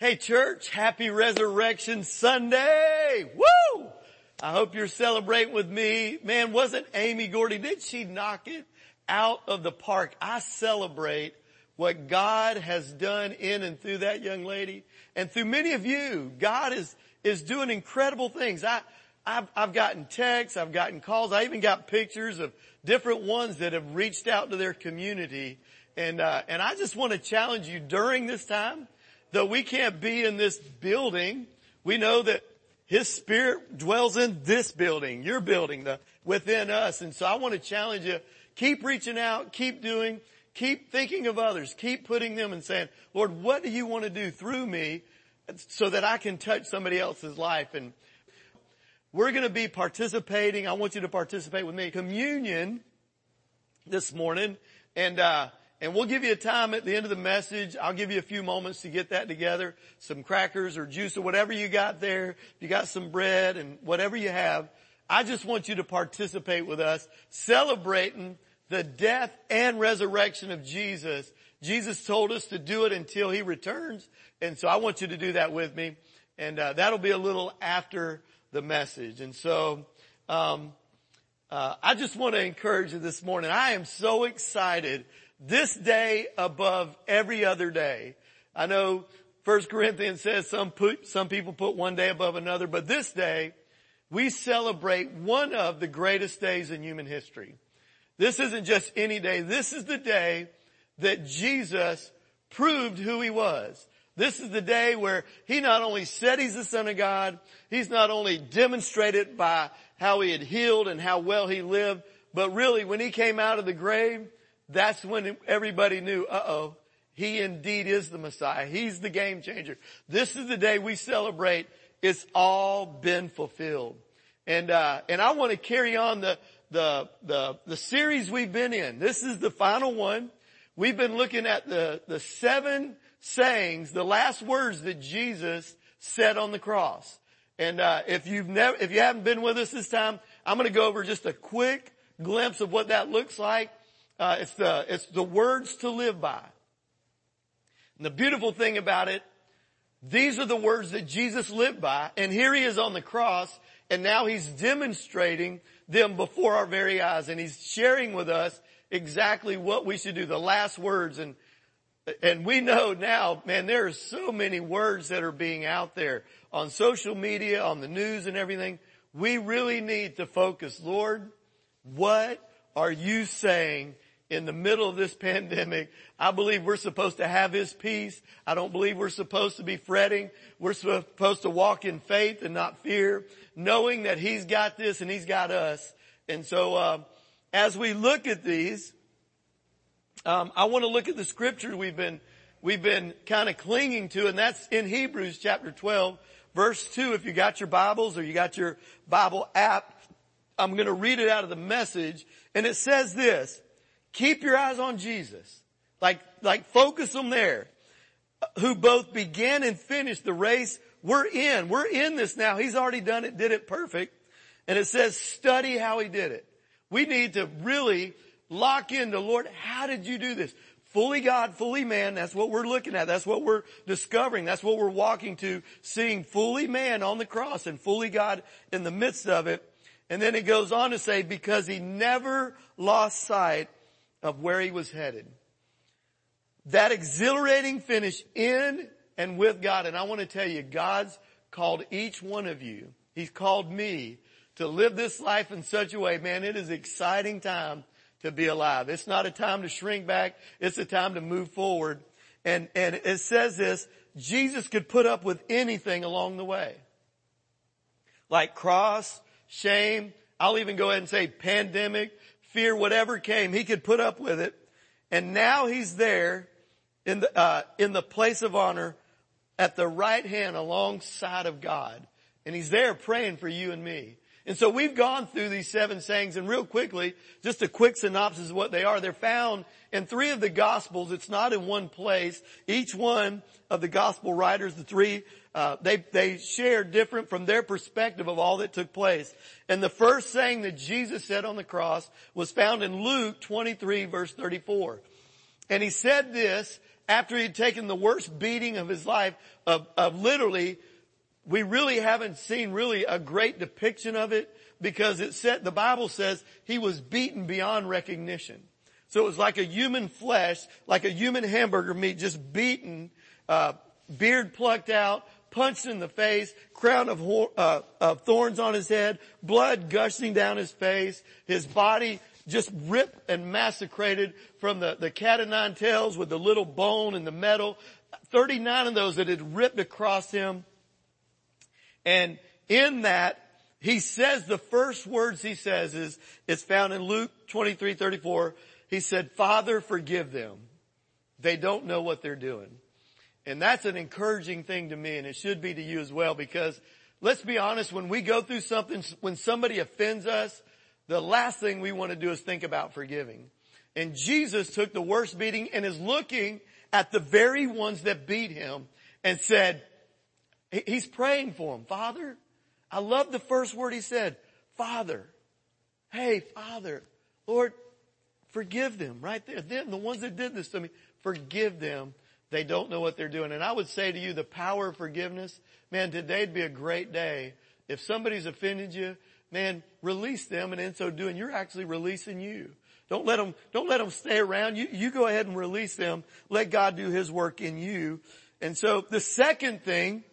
Hey church, happy resurrection Sunday. Woo! I hope you're celebrating with me. Man, wasn't Amy Gordy, did she knock it out of the park? I celebrate what God has done in and through that young lady and through many of you. God is, is doing incredible things. I, I've, I've gotten texts, I've gotten calls, I even got pictures of different ones that have reached out to their community. And, uh, and I just want to challenge you during this time though we can't be in this building, we know that his spirit dwells in this building, your building, the, within us. And so I want to challenge you, keep reaching out, keep doing, keep thinking of others, keep putting them and saying, Lord, what do you want to do through me so that I can touch somebody else's life? And we're going to be participating. I want you to participate with me. Communion this morning. And, uh, and we'll give you a time at the end of the message. I'll give you a few moments to get that together. Some crackers or juice or whatever you got there. You got some bread and whatever you have. I just want you to participate with us celebrating the death and resurrection of Jesus. Jesus told us to do it until he returns. And so I want you to do that with me. And uh, that'll be a little after the message. And so, um, uh, I just want to encourage you this morning. I am so excited this day above every other day. I know First Corinthians says some put, some people put one day above another, but this day we celebrate one of the greatest days in human history. This isn't just any day. This is the day that Jesus proved who he was. This is the day where he not only said he's the son of God, he's not only demonstrated by how he had healed and how well he lived, but really when he came out of the grave, that's when everybody knew, uh-oh, he indeed is the Messiah. He's the game changer. This is the day we celebrate. It's all been fulfilled. And, uh, and I want to carry on the, the, the, the series we've been in. This is the final one. We've been looking at the, the seven sayings, the last words that Jesus said on the cross. And, uh, if you've never, if you haven't been with us this time, I'm going to go over just a quick glimpse of what that looks like. Uh, it's the, it's the words to live by. And the beautiful thing about it, these are the words that Jesus lived by, and here he is on the cross, and now he's demonstrating them before our very eyes, and he's sharing with us exactly what we should do, the last words, and, and we know now, man, there are so many words that are being out there on social media, on the news and everything. We really need to focus, Lord, what are you saying in the middle of this pandemic. I believe we're supposed to have His peace. I don't believe we're supposed to be fretting. We're supposed to walk in faith and not fear, knowing that He's got this and He's got us. And so, uh, as we look at these, um, I want to look at the scripture we've been we've been kind of clinging to, and that's in Hebrews chapter 12, verse 2. If you got your Bibles or you got your Bible app, I'm going to read it out of the message, and it says this. Keep your eyes on Jesus. Like, like focus them there. Who both began and finished the race. We're in. We're in this now. He's already done it, did it perfect. And it says study how he did it. We need to really lock into Lord, how did you do this? Fully God, fully man. That's what we're looking at. That's what we're discovering. That's what we're walking to, seeing fully man on the cross and fully God in the midst of it. And then it goes on to say, because he never lost sight of where he was headed. That exhilarating finish in and with God. And I want to tell you, God's called each one of you. He's called me to live this life in such a way, man, it is exciting time to be alive. It's not a time to shrink back. It's a time to move forward. And, and it says this, Jesus could put up with anything along the way. Like cross, shame, I'll even go ahead and say pandemic, fear, whatever came, he could put up with it. And now he's there in the, uh, in the place of honor at the right hand alongside of God. And he's there praying for you and me. And so we've gone through these seven sayings and real quickly, just a quick synopsis of what they are. They're found in three of the gospels. It's not in one place. Each one of the gospel writers, the three, uh, they, they share different from their perspective of all that took place. And the first saying that Jesus said on the cross was found in Luke 23 verse 34. And he said this after he'd taken the worst beating of his life of, of literally, we really haven't seen really a great depiction of it because it said, the Bible says he was beaten beyond recognition. So it was like a human flesh, like a human hamburger meat, just beaten, uh, beard plucked out, punched in the face, crown of, uh, of thorns on his head, blood gushing down his face, his body just ripped and massacrated from the, the cat o' nine tails with the little bone and the metal. 39 of those that had ripped across him. And in that, he says the first words he says is, it's found in Luke 23, 34. He said, Father, forgive them. They don't know what they're doing. And that's an encouraging thing to me and it should be to you as well because let's be honest, when we go through something, when somebody offends us, the last thing we want to do is think about forgiving. And Jesus took the worst beating and is looking at the very ones that beat him and said, he's praying for them. Father, I love the first word he said, Father. Hey, Father, Lord, forgive them right there. Them, the ones that did this to me, forgive them. They don't know what they're doing. And I would say to you, the power of forgiveness, man, today'd be a great day. If somebody's offended you, man, release them and in so doing, you're actually releasing you. Don't let them, don't let them stay around. You, you go ahead and release them. Let God do His work in you. And so the second thing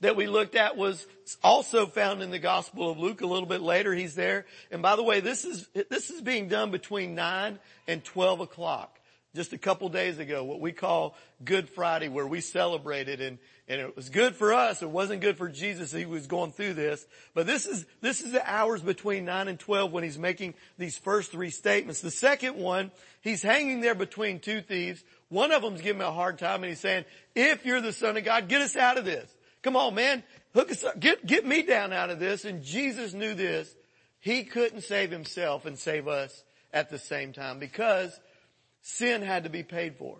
that we looked at was also found in the Gospel of Luke a little bit later. He's there. And by the way, this is, this is being done between 9 and 12 o'clock. Just a couple days ago, what we call Good Friday, where we celebrated and, and it was good for us. It wasn't good for Jesus. He was going through this. But this is, this is the hours between 9 and 12 when he's making these first three statements. The second one, he's hanging there between two thieves. One of them's giving him a hard time and he's saying, if you're the son of God, get us out of this. Come on, man. Hook us up. Get, get me down out of this. And Jesus knew this. He couldn't save himself and save us at the same time because sin had to be paid for.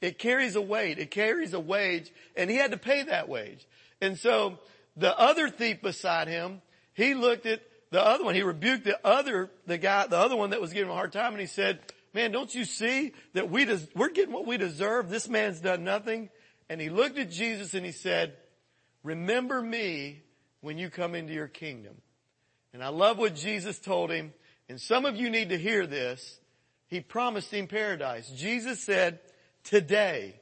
It carries a weight. It carries a wage and he had to pay that wage. And so the other thief beside him, he looked at the other one. He rebuked the other, the guy, the other one that was giving him a hard time and he said, man, don't you see that we des- we're getting what we deserve? This man's done nothing. And he looked at Jesus and he said, remember me when you come into your kingdom. And I love what Jesus told him. And some of you need to hear this. He promised him paradise. Jesus said, today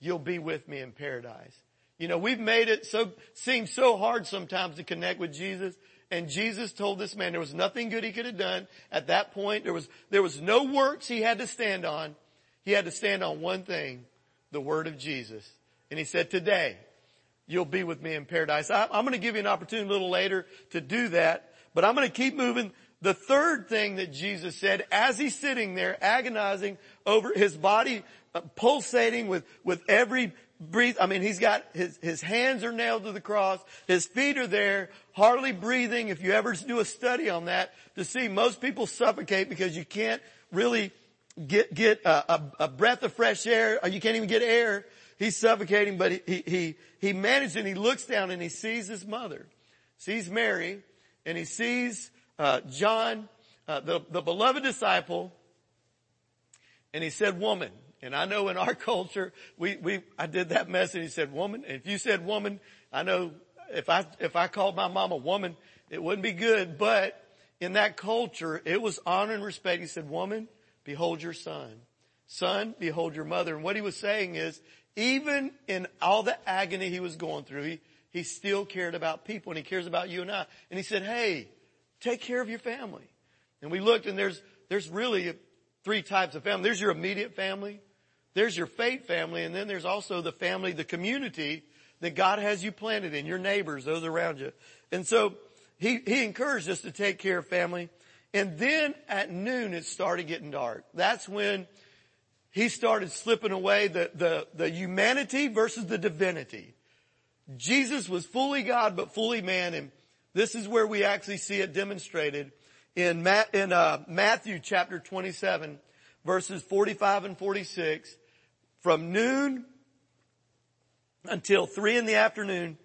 you'll be with me in paradise. You know, we've made it so, seem so hard sometimes to connect with Jesus. And Jesus told this man there was nothing good he could have done at that point. There was, there was no works he had to stand on. He had to stand on one thing, the word of Jesus. And he said, today you'll be with me in paradise. I, I'm going to give you an opportunity a little later to do that, but I'm going to keep moving. The third thing that Jesus said as he's sitting there agonizing over his body uh, pulsating with, with every breathe. I mean, he's got his, his hands are nailed to the cross. His feet are there, hardly breathing. If you ever do a study on that to see most people suffocate because you can't really get, get a, a, a breath of fresh air or you can't even get air he's suffocating, but he, he, he manages and he looks down and he sees his mother, sees Mary, and he sees, uh, John, uh, the, the beloved disciple, and he said, woman. And I know in our culture, we, we, I did that message. He said, woman. And if you said woman, I know if I, if I called my mom a woman, it wouldn't be good. But in that culture, it was honor and respect. He said, woman, behold your son. Son, behold your mother. And what he was saying is, even in all the agony he was going through, he, he still cared about people and he cares about you and I. And he said, hey, take care of your family. And we looked and there's, there's really three types of family. There's your immediate family. There's your faith family. And then there's also the family, the community that God has you planted in, your neighbors, those around you. And so he, he encouraged us to take care of family. And then at noon it started getting dark. That's when he started slipping away the, the, the humanity versus the divinity. Jesus was fully God but fully man and this is where we actually see it demonstrated in, in uh, Matthew chapter 27 verses 45 and 46 from noon until three in the afternoon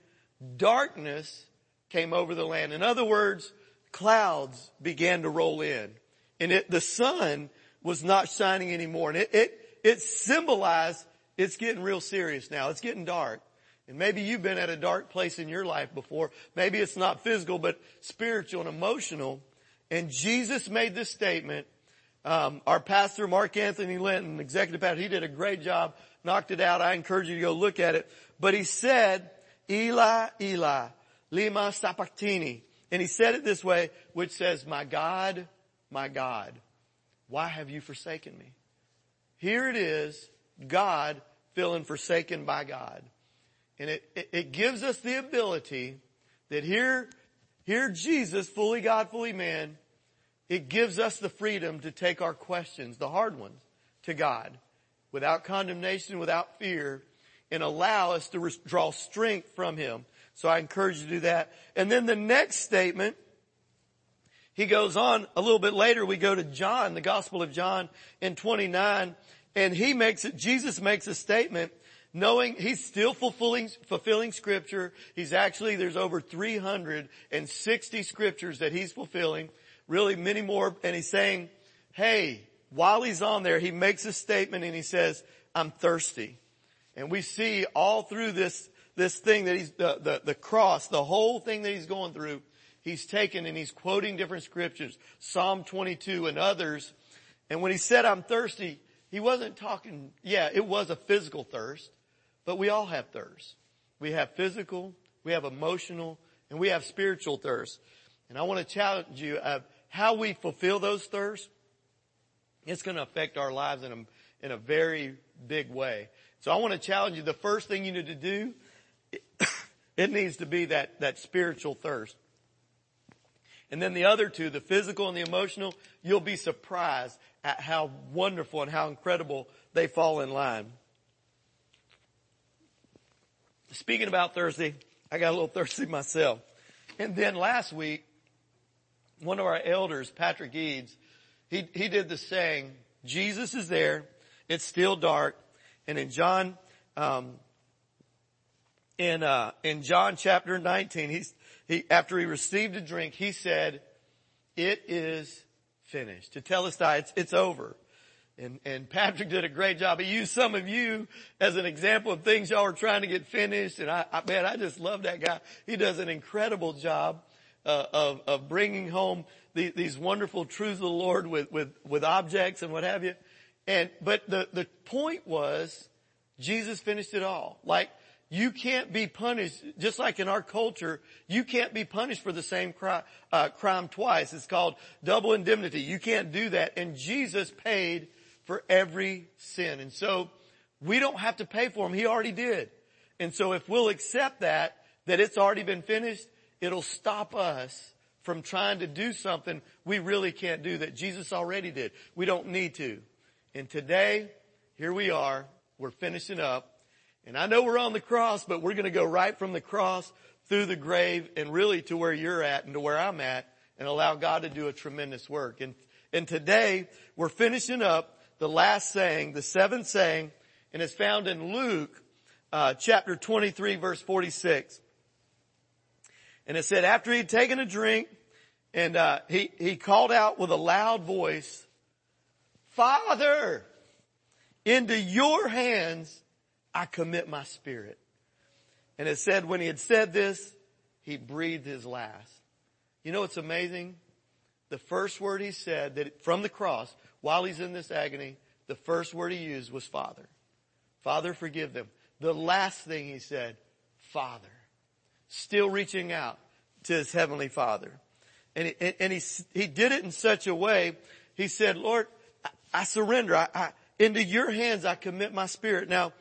darkness came over the land. In other words, clouds began to roll in and it, the sun was not shining anymore and it, it it symbolized it's getting real serious now. It's getting dark. And maybe you've been at a dark place in your life before. Maybe it's not physical, but spiritual and emotional. And Jesus made this statement. Um, our pastor, Mark Anthony Linton, executive pastor, he did a great job, knocked it out. I encourage you to go look at it. But he said, Eli, Eli, lima sabachthani. And he said it this way, which says, my God, my God, why have you forsaken me? Here it is, God feeling forsaken by God. And it, it, it gives us the ability that here, here Jesus, fully God, fully man, it gives us the freedom to take our questions, the hard ones, to God without condemnation, without fear, and allow us to draw strength from Him. So I encourage you to do that. And then the next statement, he goes on a little bit later, we go to John, the Gospel of John in 29, and he makes it, Jesus makes a statement knowing he's still fulfilling, fulfilling scripture. He's actually, there's over 360 scriptures that he's fulfilling, really many more, and he's saying, hey, while he's on there, he makes a statement and he says, I'm thirsty. And we see all through this, this thing that he's, the, the, the cross, the whole thing that he's going through, he's taken and he's quoting different scriptures, Psalm 22 and others. And when he said, I'm thirsty, he wasn't talking, yeah, it was a physical thirst. But we all have thirst. We have physical, we have emotional, and we have spiritual thirst. And I want to challenge you of how we fulfill those thirsts. It's going to affect our lives in a, in a very big way. So I want to challenge you. The first thing you need to do, it needs to be that, that spiritual thirst. And then the other two, the physical and the emotional, you'll be surprised at how wonderful and how incredible they fall in line speaking about Thursday, I got a little thirsty myself. And then last week, one of our elders, Patrick Eads, he, he did the saying, Jesus is there, it's still dark, and in John, um, in, uh, in John chapter 19, he's, he, after he received a drink, he said, it is finished. To tell us that it's, it's over. And, and Patrick did a great job. He used some of you as an example of things y'all were trying to get finished. And I, I man, I just love that guy. He does an incredible job uh, of of bringing home the, these wonderful truths of the Lord with with with objects and what have you. And but the the point was Jesus finished it all. Like you can't be punished, just like in our culture, you can't be punished for the same uh, crime twice. It's called double indemnity. You can't do that. And Jesus paid for every sin. And so we don't have to pay for them. He already did. And so if we'll accept that, that it's already been finished, it'll stop us from trying to do something we really can't do that Jesus already did. We don't need to. And today, here we are. We're finishing up. And I know we're on the cross, but we're going to go right from the cross through the grave and really to where you're at and to where I'm at and allow God to do a tremendous work. And, and today we're finishing up the last saying, the seventh saying, and it's found in Luke uh, chapter 23 verse 46. And it said after he'd taken a drink and uh, he, he called out with a loud voice, Father, into your hands I commit my spirit. And it said when he had said this, he breathed his last. You know it's amazing? The first word he said that from the cross while he's in this agony, the first word he used was Father. Father, forgive them. The last thing he said, Father. Still reaching out to his heavenly Father. And he, and he, he did it in such a way, he said, Lord, I, I surrender. I, I, into your hands I commit my spirit. Now,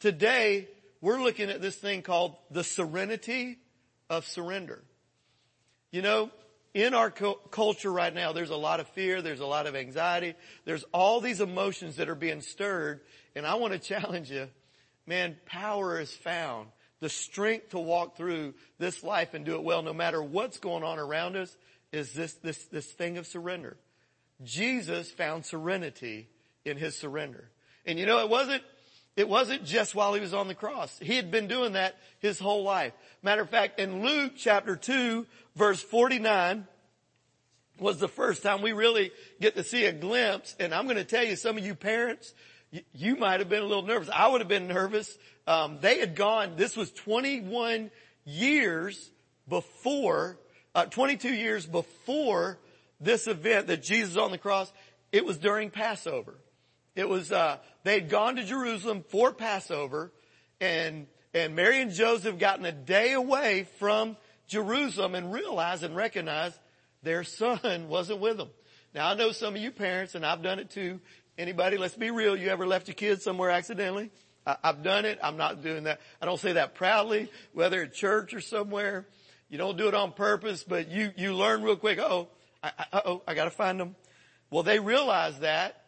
today, we're looking at this thing called the serenity of surrender. You know, in our culture right now, there's a lot of fear, there's a lot of anxiety, there's all these emotions that are being stirred, and I want to challenge you, man, power is found. The strength to walk through this life and do it well, no matter what's going on around us, is this, this, this thing of surrender. Jesus found serenity in his surrender. And you know, it wasn't, it wasn't just while he was on the cross. He had been doing that his whole life. Matter of fact, in Luke chapter 2 verse 49 was the first time we really get to see a glimpse. And I'm going to tell you, some of you parents, you, might have been a little nervous. I would have been nervous. Um, they had gone, this was 21 years before, uh, 22 years before this event that Jesus on the cross. It was during Passover. It was, uh, they had gone to Jerusalem for Passover and, and Mary and Joseph gotten a day away from Jerusalem and realized and recognized their son wasn't with them. Now I know some of you parents, and I've done it too. Anybody, let's be real, you ever left your kids somewhere accidentally? I, have done it. I'm not doing that. I don't say that proudly, whether at church or somewhere. You don't do it on purpose, but you, you learn real quick, oh, I, I, oh, I gotta find them. Well, they realized that.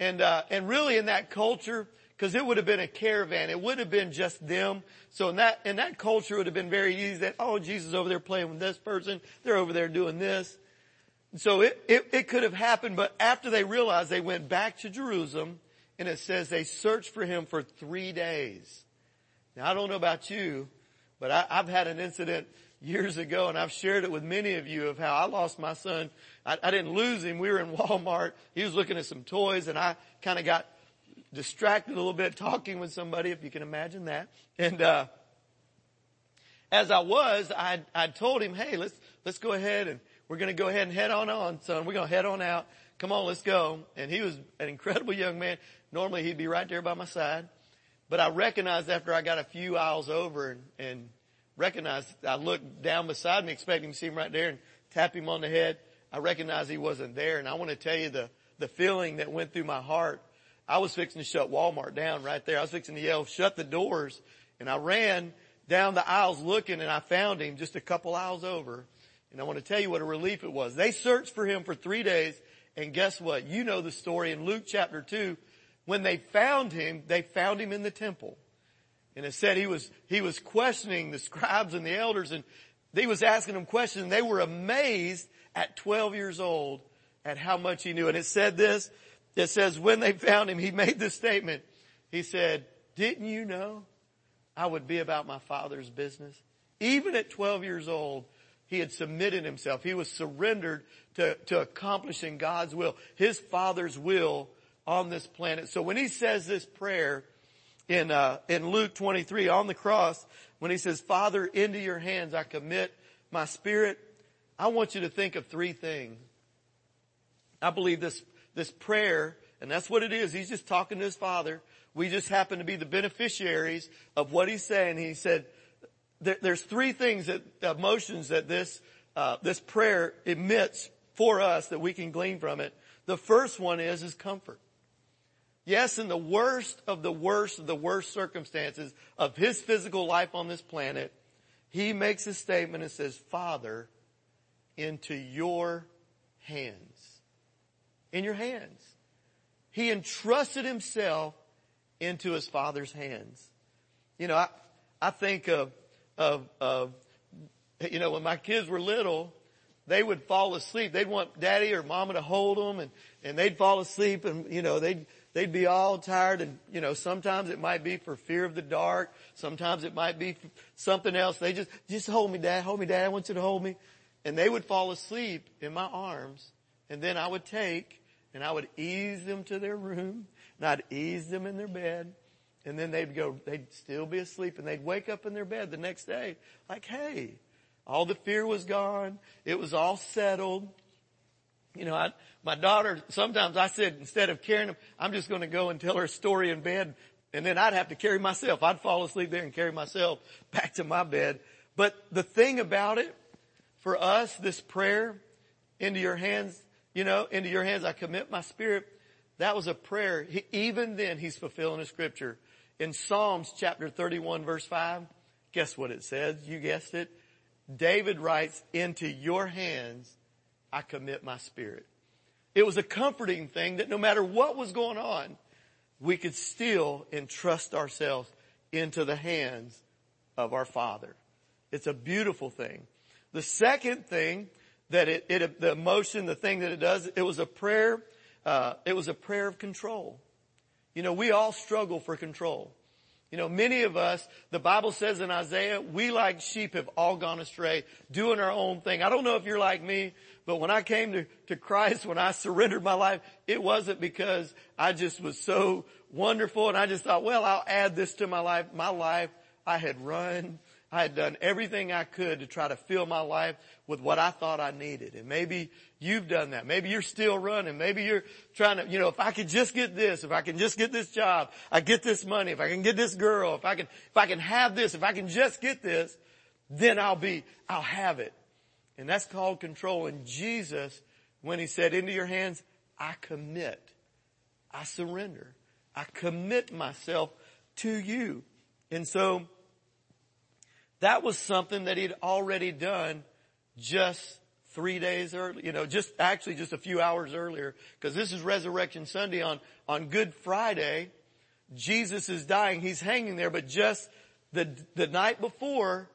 And, uh, and really in that culture, because it would have been a caravan. It would have been just them. So in that, in that culture it would have been very easy that, oh, Jesus over there playing with this person. They're over there doing this. So it, it, it could have happened, but after they realized they went back to Jerusalem and it says they searched for him for three days. Now I don't know about you, but I, I've had an incident years ago and I've shared it with many of you of how I lost my son. I, I didn't lose him. We were in Walmart. He was looking at some toys and I kind of got distracted a little bit talking with somebody, if you can imagine that. And, uh, as I was, I, I told him, hey, let's, let's go ahead and we're going to go ahead and head on on, son. We're going to head on out. Come on, let's go. And he was an incredible young man. Normally he'd be right there by my side. But I recognized after I got a few aisles over and, and recognized, I looked down beside me expecting to see him right there and tap him on the head. I recognized he wasn't there. And I want to tell you the, the feeling that went through my heart I was fixing to shut Walmart down right there. I was fixing to yell, shut the doors. And I ran down the aisles looking and I found him just a couple aisles over. And I want to tell you what a relief it was. They searched for him for three days. And guess what? You know the story in Luke chapter two. When they found him, they found him in the temple. And it said he was, he was questioning the scribes and the elders and he was asking them questions and they were amazed at 12 years old at how much he knew. And it said this, it says when they found him, he made this statement. He said, didn't you know I would be about my father's business? Even at 12 years old, he had submitted himself. He was surrendered to, to accomplishing God's will, his father's will on this planet. So when he says this prayer in, uh, in Luke 23 on the cross, when he says, Father, into your hands I commit my spirit, I want you to think of three things. I believe this this prayer, and that's what it is. He's just talking to his father. We just happen to be the beneficiaries of what he's saying. He said, there, there's three things that, emotions that this, uh, this prayer emits for us that we can glean from it. The first one is, is comfort. Yes, in the worst of the worst of the worst circumstances of his physical life on this planet, he makes a statement and says, Father, into your hands in your hands. He entrusted himself into his father's hands. You know, I, I think of, of, of, you know, when my kids were little, they would fall asleep. They'd want daddy or mama to hold them and, and they'd fall asleep and, you know, they'd, they'd be all tired and, you know, sometimes it might be for fear of the dark. Sometimes it might be something else. They just, just hold me dad, hold me dad, I want you to hold me. And they would fall asleep in my arms and then I would take and I would ease them to their room and I'd ease them in their bed and then they'd go, they'd still be asleep and they'd wake up in their bed the next day like, hey, all the fear was gone. It was all settled. You know, I, my daughter, sometimes I said, instead of carrying them, I'm just going to go and tell her a story in bed and then I'd have to carry myself. I'd fall asleep there and carry myself back to my bed. But the thing about it, for us, this prayer into your hands, you know, into your hands I commit my spirit. That was a prayer. He, even then he's fulfilling a scripture. In Psalms chapter 31 verse 5, guess what it says? You guessed it. David writes, into your hands I commit my spirit. It was a comforting thing that no matter what was going on, we could still entrust ourselves into the hands of our Father. It's a beautiful thing. The second thing that it, it, the emotion, the thing that it does, it was a prayer, uh, it was a prayer of control. You know, we all struggle for control. You know, many of us, the Bible says in Isaiah, we like sheep have all gone astray, doing our own thing. I don't know if you're like me, but when I came to, to Christ, when I surrendered my life, it wasn't because I just was so wonderful and I just thought, well, I'll add this to my life. My life, I had run I had done everything I could to try to fill my life with what I thought I needed. And maybe you've done that. Maybe you're still running. Maybe you're trying to, you know, if I could just get this, if I can just get this job, I get this money, if I can get this girl, if I can, if I can have this, if I can just get this, then I'll be, I'll have it. And that's called control. And Jesus, when he said, into your hands, I commit. I surrender. I commit myself to you. And so, that was something that he'd already done just three days early, you know, just actually just a few hours earlier, because this is Resurrection Sunday on, on Good Friday. Jesus is dying. He's hanging there, but just the, the night before,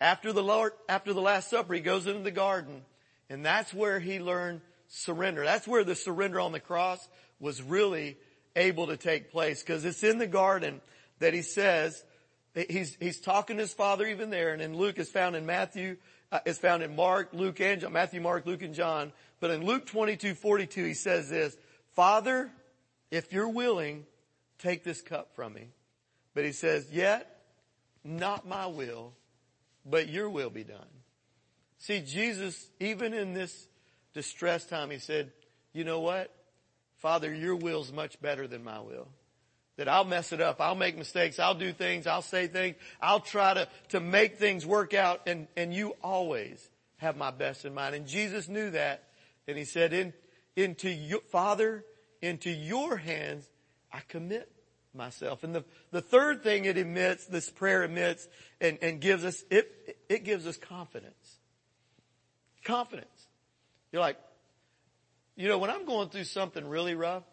after the Lord, after the Last Supper, he goes into the garden and that's where he learned surrender. That's where the surrender on the cross was really able to take place because it's in the garden that he says, He's, he's talking to his father even there, and in Luke is found in Matthew, uh, is found in Mark, Luke and John, Matthew, Mark, Luke and John. But in Luke 22, 42, he says this, Father, if you're willing, take this cup from me. But he says, yet not my will, but your will be done. See, Jesus, even in this distress time, he said, you know what? Father, your will's much better than my will that I'll mess it up. I'll make mistakes. I'll do things. I'll say things. I'll try to, to make things work out and, and you always have my best in mind. And Jesus knew that and he said, in, into your, Father, into your hands, I commit myself. And the, the third thing it emits, this prayer emits and, and gives us, it, it gives us confidence. Confidence. You're like, you know, when I'm going through something really rough,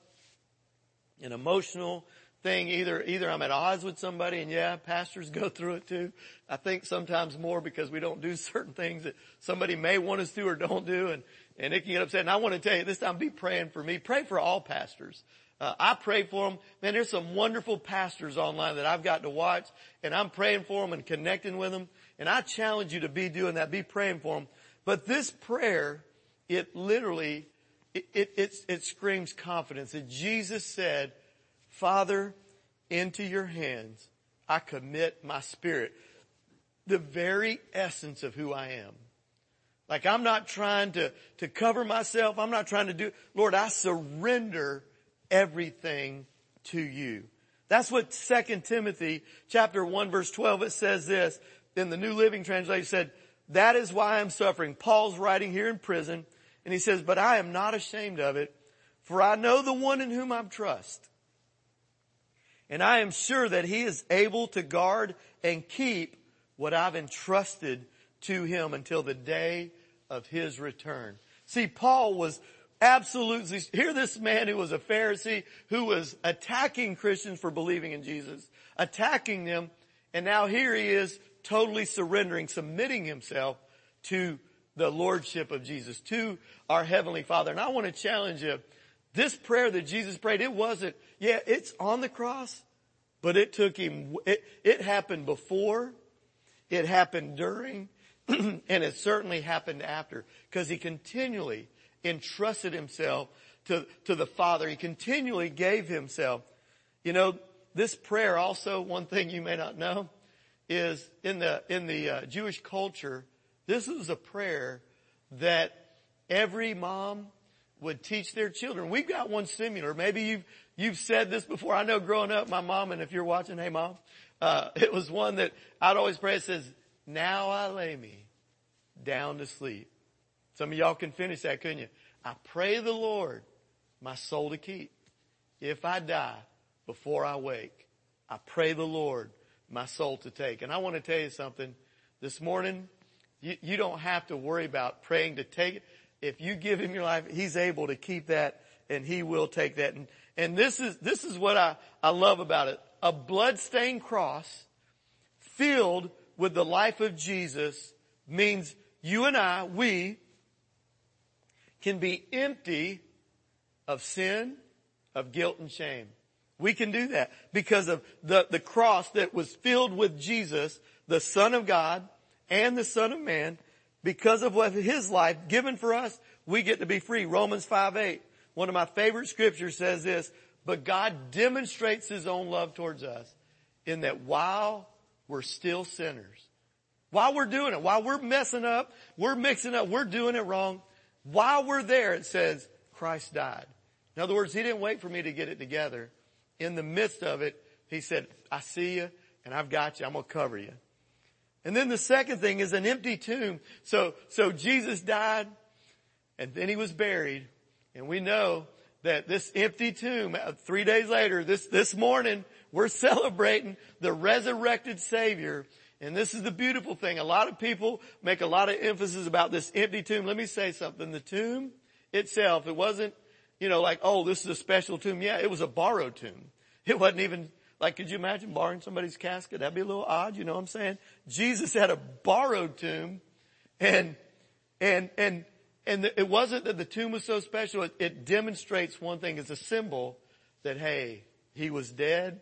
and emotional, thing either either I'm at odds with somebody and yeah, pastors go through it too. I think sometimes more because we don't do certain things that somebody may want us to or don't do and and it can get upset. And I want to tell you this time be praying for me. Pray for all pastors. Uh, I pray for them. Man, there's some wonderful pastors online that I've got to watch and I'm praying for them and connecting with them. And I challenge you to be doing that. Be praying for them. But this prayer, it literally, it, it, it, it screams confidence that Jesus said, Father, into your hands I commit my spirit. The very essence of who I am. Like I'm not trying to, to cover myself. I'm not trying to do, Lord, I surrender everything to you. That's what 2 Timothy chapter 1 verse 12, it says this in the New Living Translation said, that is why I'm suffering. Paul's writing here in prison and he says, but I am not ashamed of it for I know the one in whom I trust and I am sure that he is able to guard and keep what I've entrusted to him until the day of his return. See, Paul was absolutely, here this man who was a Pharisee who was attacking Christians for believing in Jesus, attacking them, and now here he is totally surrendering, submitting himself to the Lordship of Jesus, to our Heavenly Father. And I want to challenge you, this prayer that Jesus prayed, it wasn't, yeah, it's on the cross, but it took him, it, it happened before, it happened during, and it certainly happened after, because he continually entrusted himself to, to the Father. He continually gave himself. You know, this prayer also, one thing you may not know, is in the, in the uh, Jewish culture, this is a prayer that every mom would teach their children. We've got one similar. Maybe you've, you've said this before. I know growing up, my mom, and if you're watching, hey mom, uh, it was one that I'd always pray. It says, now I lay me down to sleep. Some of y'all can finish that, couldn't you? I pray the Lord my soul to keep. If I die before I wake, I pray the Lord my soul to take. And I want to tell you something. This morning, you, you don't have to worry about praying to take it if you give him your life, he's able to keep that and he will take that. And, and this is, this is what I, I love about it. A bloodstained cross filled with the life of Jesus means you and I, we can be empty of sin, of guilt and shame. We can do that because of the, the cross that was filled with Jesus, the Son of God and the Son of Man. Because of what His life given for us, we get to be free. Romans 5 8. One of my favorite scriptures says this, but God demonstrates His own love towards us in that while we're still sinners, while we're doing it, while we're messing up, we're mixing up, we're doing it wrong, while we're there, it says Christ died. In other words, He didn't wait for me to get it together. In the midst of it, He said, I see you and I've got you. I'm going to cover you. And then the second thing is an empty tomb. So, so Jesus died and then He was buried and we know that this empty tomb, uh, three days later, this, this morning, we're celebrating the resurrected Savior. And this is the beautiful thing. A lot of people make a lot of emphasis about this empty tomb. Let me say something. The tomb itself, it wasn't, you know, like, oh, this is a special tomb. Yeah, it was a borrowed tomb. It wasn't even, like, could you imagine borrowing somebody's casket? That'd be a little odd, you know what I'm saying? Jesus had a borrowed tomb and, and, and, and it wasn't that the tomb was so special. It, it demonstrates one thing. It's a symbol that, hey, he was dead,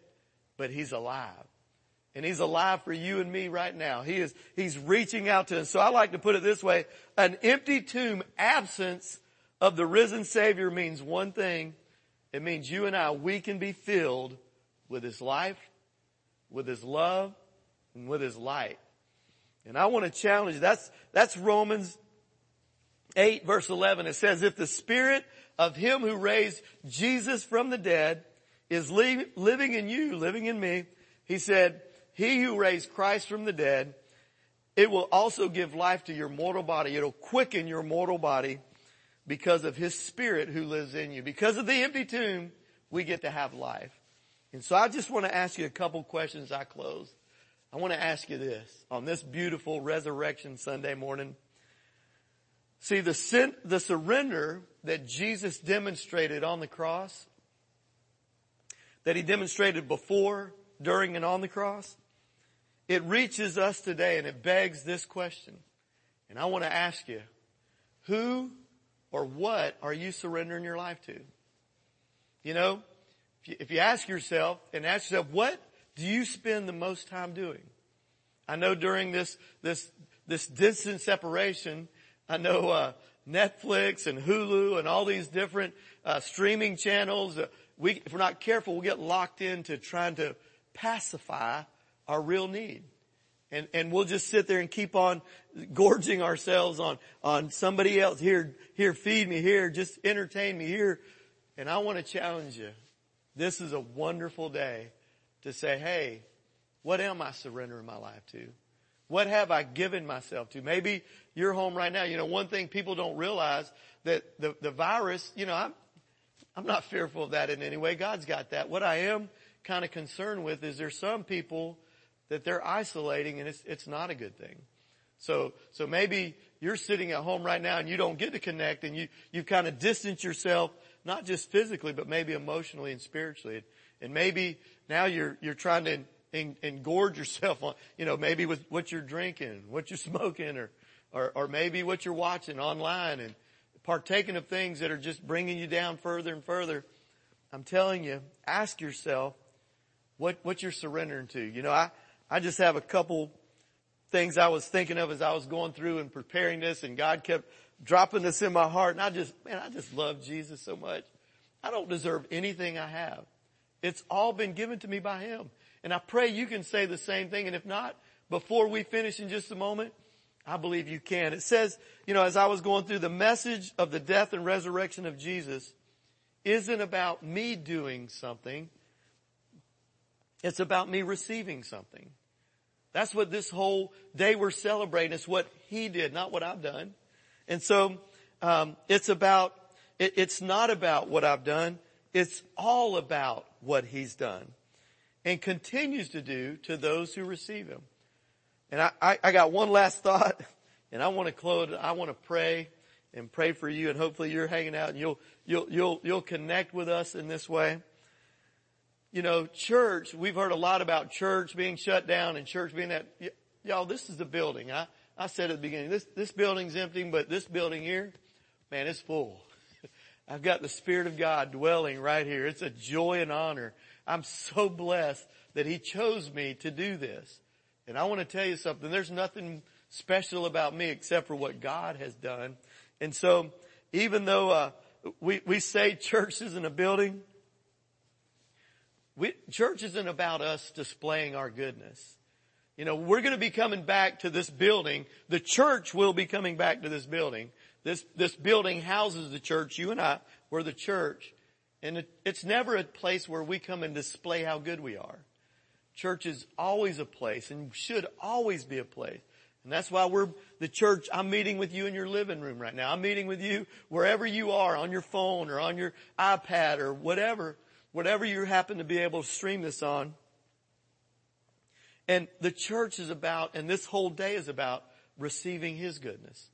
but he's alive. And he's alive for you and me right now. He is, he's reaching out to us. So I like to put it this way. An empty tomb, absence of the risen Savior means one thing. It means you and I, we can be filled with His life, with His love, and with His light. And I want to challenge. That's, that's Romans 8 verse 11. It says, if the Spirit of Him who raised Jesus from the dead is living in you, living in me, He said, He who raised Christ from the dead, it will also give life to your mortal body. It'll quicken your mortal body because of His Spirit who lives in you. Because of the empty tomb, we get to have life. And so I just want to ask you a couple questions I close. I want to ask you this on this beautiful resurrection Sunday morning. See the sin, the surrender that Jesus demonstrated on the cross, that he demonstrated before, during, and on the cross, it reaches us today and it begs this question. And I want to ask you, who or what are you surrendering your life to? You know, if you, if you ask yourself and ask yourself, what do you spend the most time doing? I know during this, this, this distant separation, I know, uh, Netflix and Hulu and all these different, uh, streaming channels, uh, we, if we're not careful, we'll get locked into trying to pacify our real need. And, and we'll just sit there and keep on gorging ourselves on, on somebody else. Here, here, feed me here, just entertain me here. And I want to challenge you. This is a wonderful day to say, hey, what am I surrendering my life to? What have I given myself to? Maybe you're home right now. You know, one thing people don't realize that the, the virus, you know, I'm, I'm not fearful of that in any way. God's got that. What I am kind of concerned with is there's some people that they're isolating and it's, it's not a good thing. So, so maybe you're sitting at home right now and you don't get to connect and you, you've kind of distanced yourself, not just physically, but maybe emotionally and spiritually. And maybe now you're, you're trying to engorge yourself on, you know, maybe with what you're drinking, what you're smoking or, or, or maybe what you're watching online and partaking of things that are just bringing you down further and further. I'm telling you, ask yourself what, what you're surrendering to. You know, I, I just have a couple things I was thinking of as I was going through and preparing this and God kept dropping this in my heart and I just, man, I just love Jesus so much. I don't deserve anything I have. It's all been given to me by Him. And I pray you can say the same thing. And if not, before we finish in just a moment, I believe you can. It says, you know, as I was going through the message of the death and resurrection of Jesus isn't about me doing something. It's about me receiving something. That's what this whole day we're celebrating is what he did, not what I've done. And so, um, it's about, it, it's not about what I've done. It's all about what he's done and continues to do to those who receive him. And I, I, I got one last thought and I want to close. I want to pray and pray for you and hopefully you're hanging out and you'll, you'll, you'll, you'll connect with us in this way you know, church, we've heard a lot about church being shut down and church being that, y- y'all, this is the building. I, I said at the beginning, this, this building's empty, but this building here, man, it's full. I've got the Spirit of God dwelling right here. It's a joy and honor. I'm so blessed that he chose me to do this. And I want to tell you something. There's nothing special about me except for what God has done. And so even though, uh, we, we say church isn't a building, we, church isn't about us displaying our goodness. You know, we're going to be coming back to this building. The church will be coming back to this building. This, this building houses the church. You and I, we're the church. And it, it's never a place where we come and display how good we are. Church is always a place and should always be a place. And that's why we're the church. I'm meeting with you in your living room right now. I'm meeting with you wherever you are on your phone or on your iPad or whatever, whatever you happen to be able to stream this on. And the church is about, and this whole day is about receiving His goodness.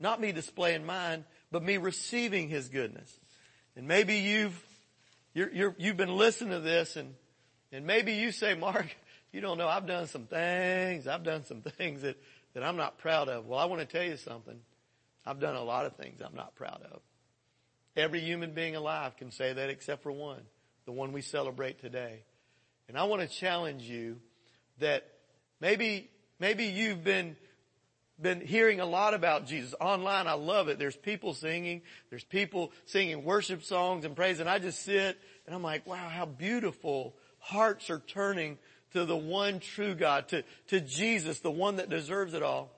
Not me displaying mine, but me receiving His goodness. And maybe you've, you're, you have been listening to this and, and maybe you say, Mark, you don't know, I've done some things, I've done some things that, that I'm not proud of. Well, I want to tell you something. I've done a lot of things I'm not proud of. Every human being alive can say that except for one, the one we celebrate today. And I want to challenge you that maybe, maybe you've been been hearing a lot about Jesus online. I love it. There's people singing. There's people singing worship songs and praise. And I just sit and I'm like, wow, how beautiful hearts are turning to the one true God, to, to Jesus, the one that deserves it all.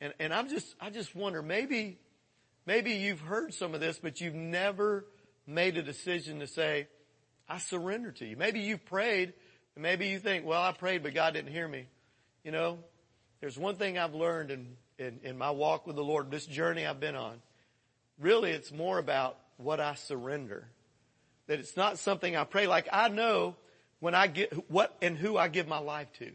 And, and I'm just, I just wonder, maybe, maybe you've heard some of this, but you've never made a decision to say, I surrender to you. Maybe you've prayed and maybe you think, well, I prayed, but God didn't hear me. You know, there's one thing I've learned in, in, in my walk with the Lord, this journey I've been on. Really, it's more about what I surrender. That it's not something I pray. Like I know when I get what and who I give my life to.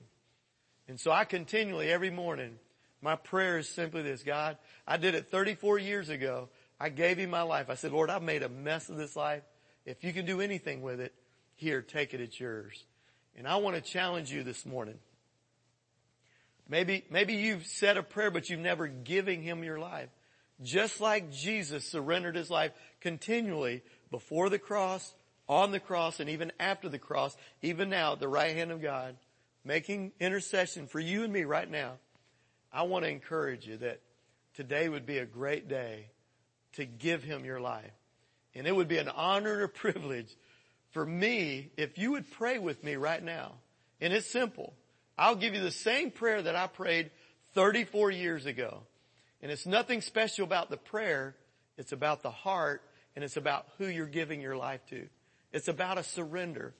And so I continually every morning, my prayer is simply this, God, I did it 34 years ago. I gave you my life. I said, Lord, I've made a mess of this life. If you can do anything with it, here, take it, it's yours. And I want to challenge you this morning. Maybe, maybe you've said a prayer, but you've never given him your life. Just like Jesus surrendered his life continually before the cross, on the cross, and even after the cross, even now at the right hand of God, making intercession for you and me right now. I want to encourage you that today would be a great day to give him your life. And it would be an honor and a privilege for me if you would pray with me right now. And it's simple. I'll give you the same prayer that I prayed 34 years ago. And it's nothing special about the prayer. It's about the heart and it's about who you're giving your life to. It's about a surrender.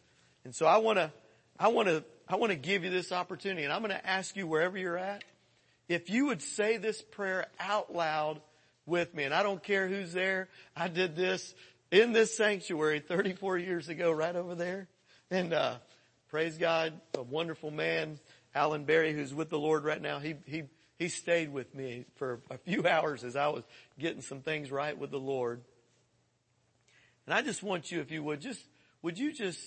And so I want to, I want to, I want to give you this opportunity and I'm going to ask you wherever you're at, if you would say this prayer out loud with me. And I don't care who's there. I did this in this sanctuary 34 years ago right over there. And, uh, praise God, a wonderful man, Alan Berry, who's with the Lord right now. He, he, he stayed with me for a few hours as I was getting some things right with the Lord. And I just want you, if you would, just, would you just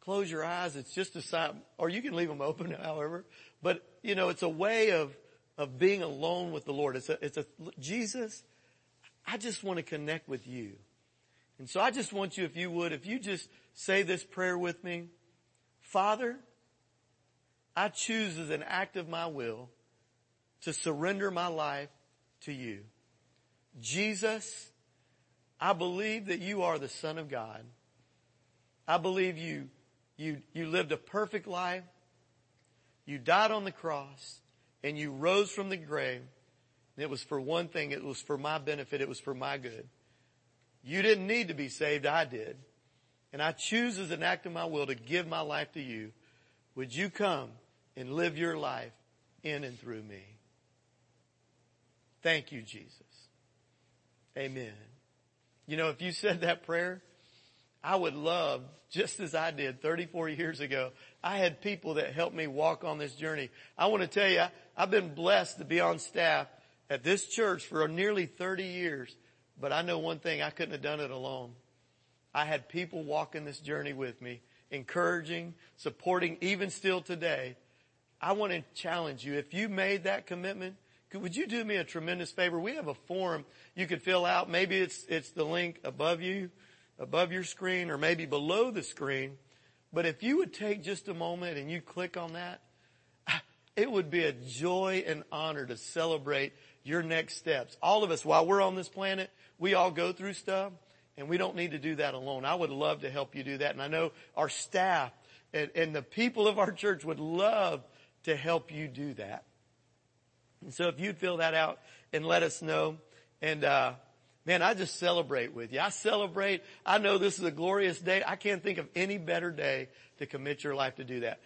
close your eyes? It's just a sign, or you can leave them open, however. But, you know, it's a way of, of being alone with the Lord. It's a, it's a, Jesus, I just want to connect with you. And so I just want you, if you would, if you just say this prayer with me. Father, I choose as an act of my will to surrender my life to you. Jesus, I believe that you are the Son of God. I believe you, you, you lived a perfect life. You died on the cross and you rose from the grave. And it was for one thing. It was for my benefit. It was for my good. You didn't need to be saved. I did. And I choose as an act of my will to give my life to you. Would you come and live your life in and through me? Thank you, Jesus. Amen. You know, if you said that prayer, I would love, just as I did 34 years ago, I had people that helped me walk on this journey. I want to tell you, I've been blessed to be on staff at this church for nearly 30 years, but I know one thing, I couldn't have done it alone. I had people walking this journey with me, encouraging, supporting, even still today. I want to challenge you. If you made that commitment, would you do me a tremendous favor? We have a form you could fill out. Maybe it's, it's the link above you, above your screen, or maybe below the screen. But if you would take just a moment and you click on that, it would be a joy and honor to celebrate your next steps. All of us, while we're on this planet, we all go through stuff and we don't need to do that alone. I would love to help you do that. And I know our staff and, and the people of our church would love to help you do that. And so if you'd fill that out and let us know and, uh, man, I just celebrate with you. I celebrate. I know this is a glorious day. I can't think of any better day to commit your life to do that.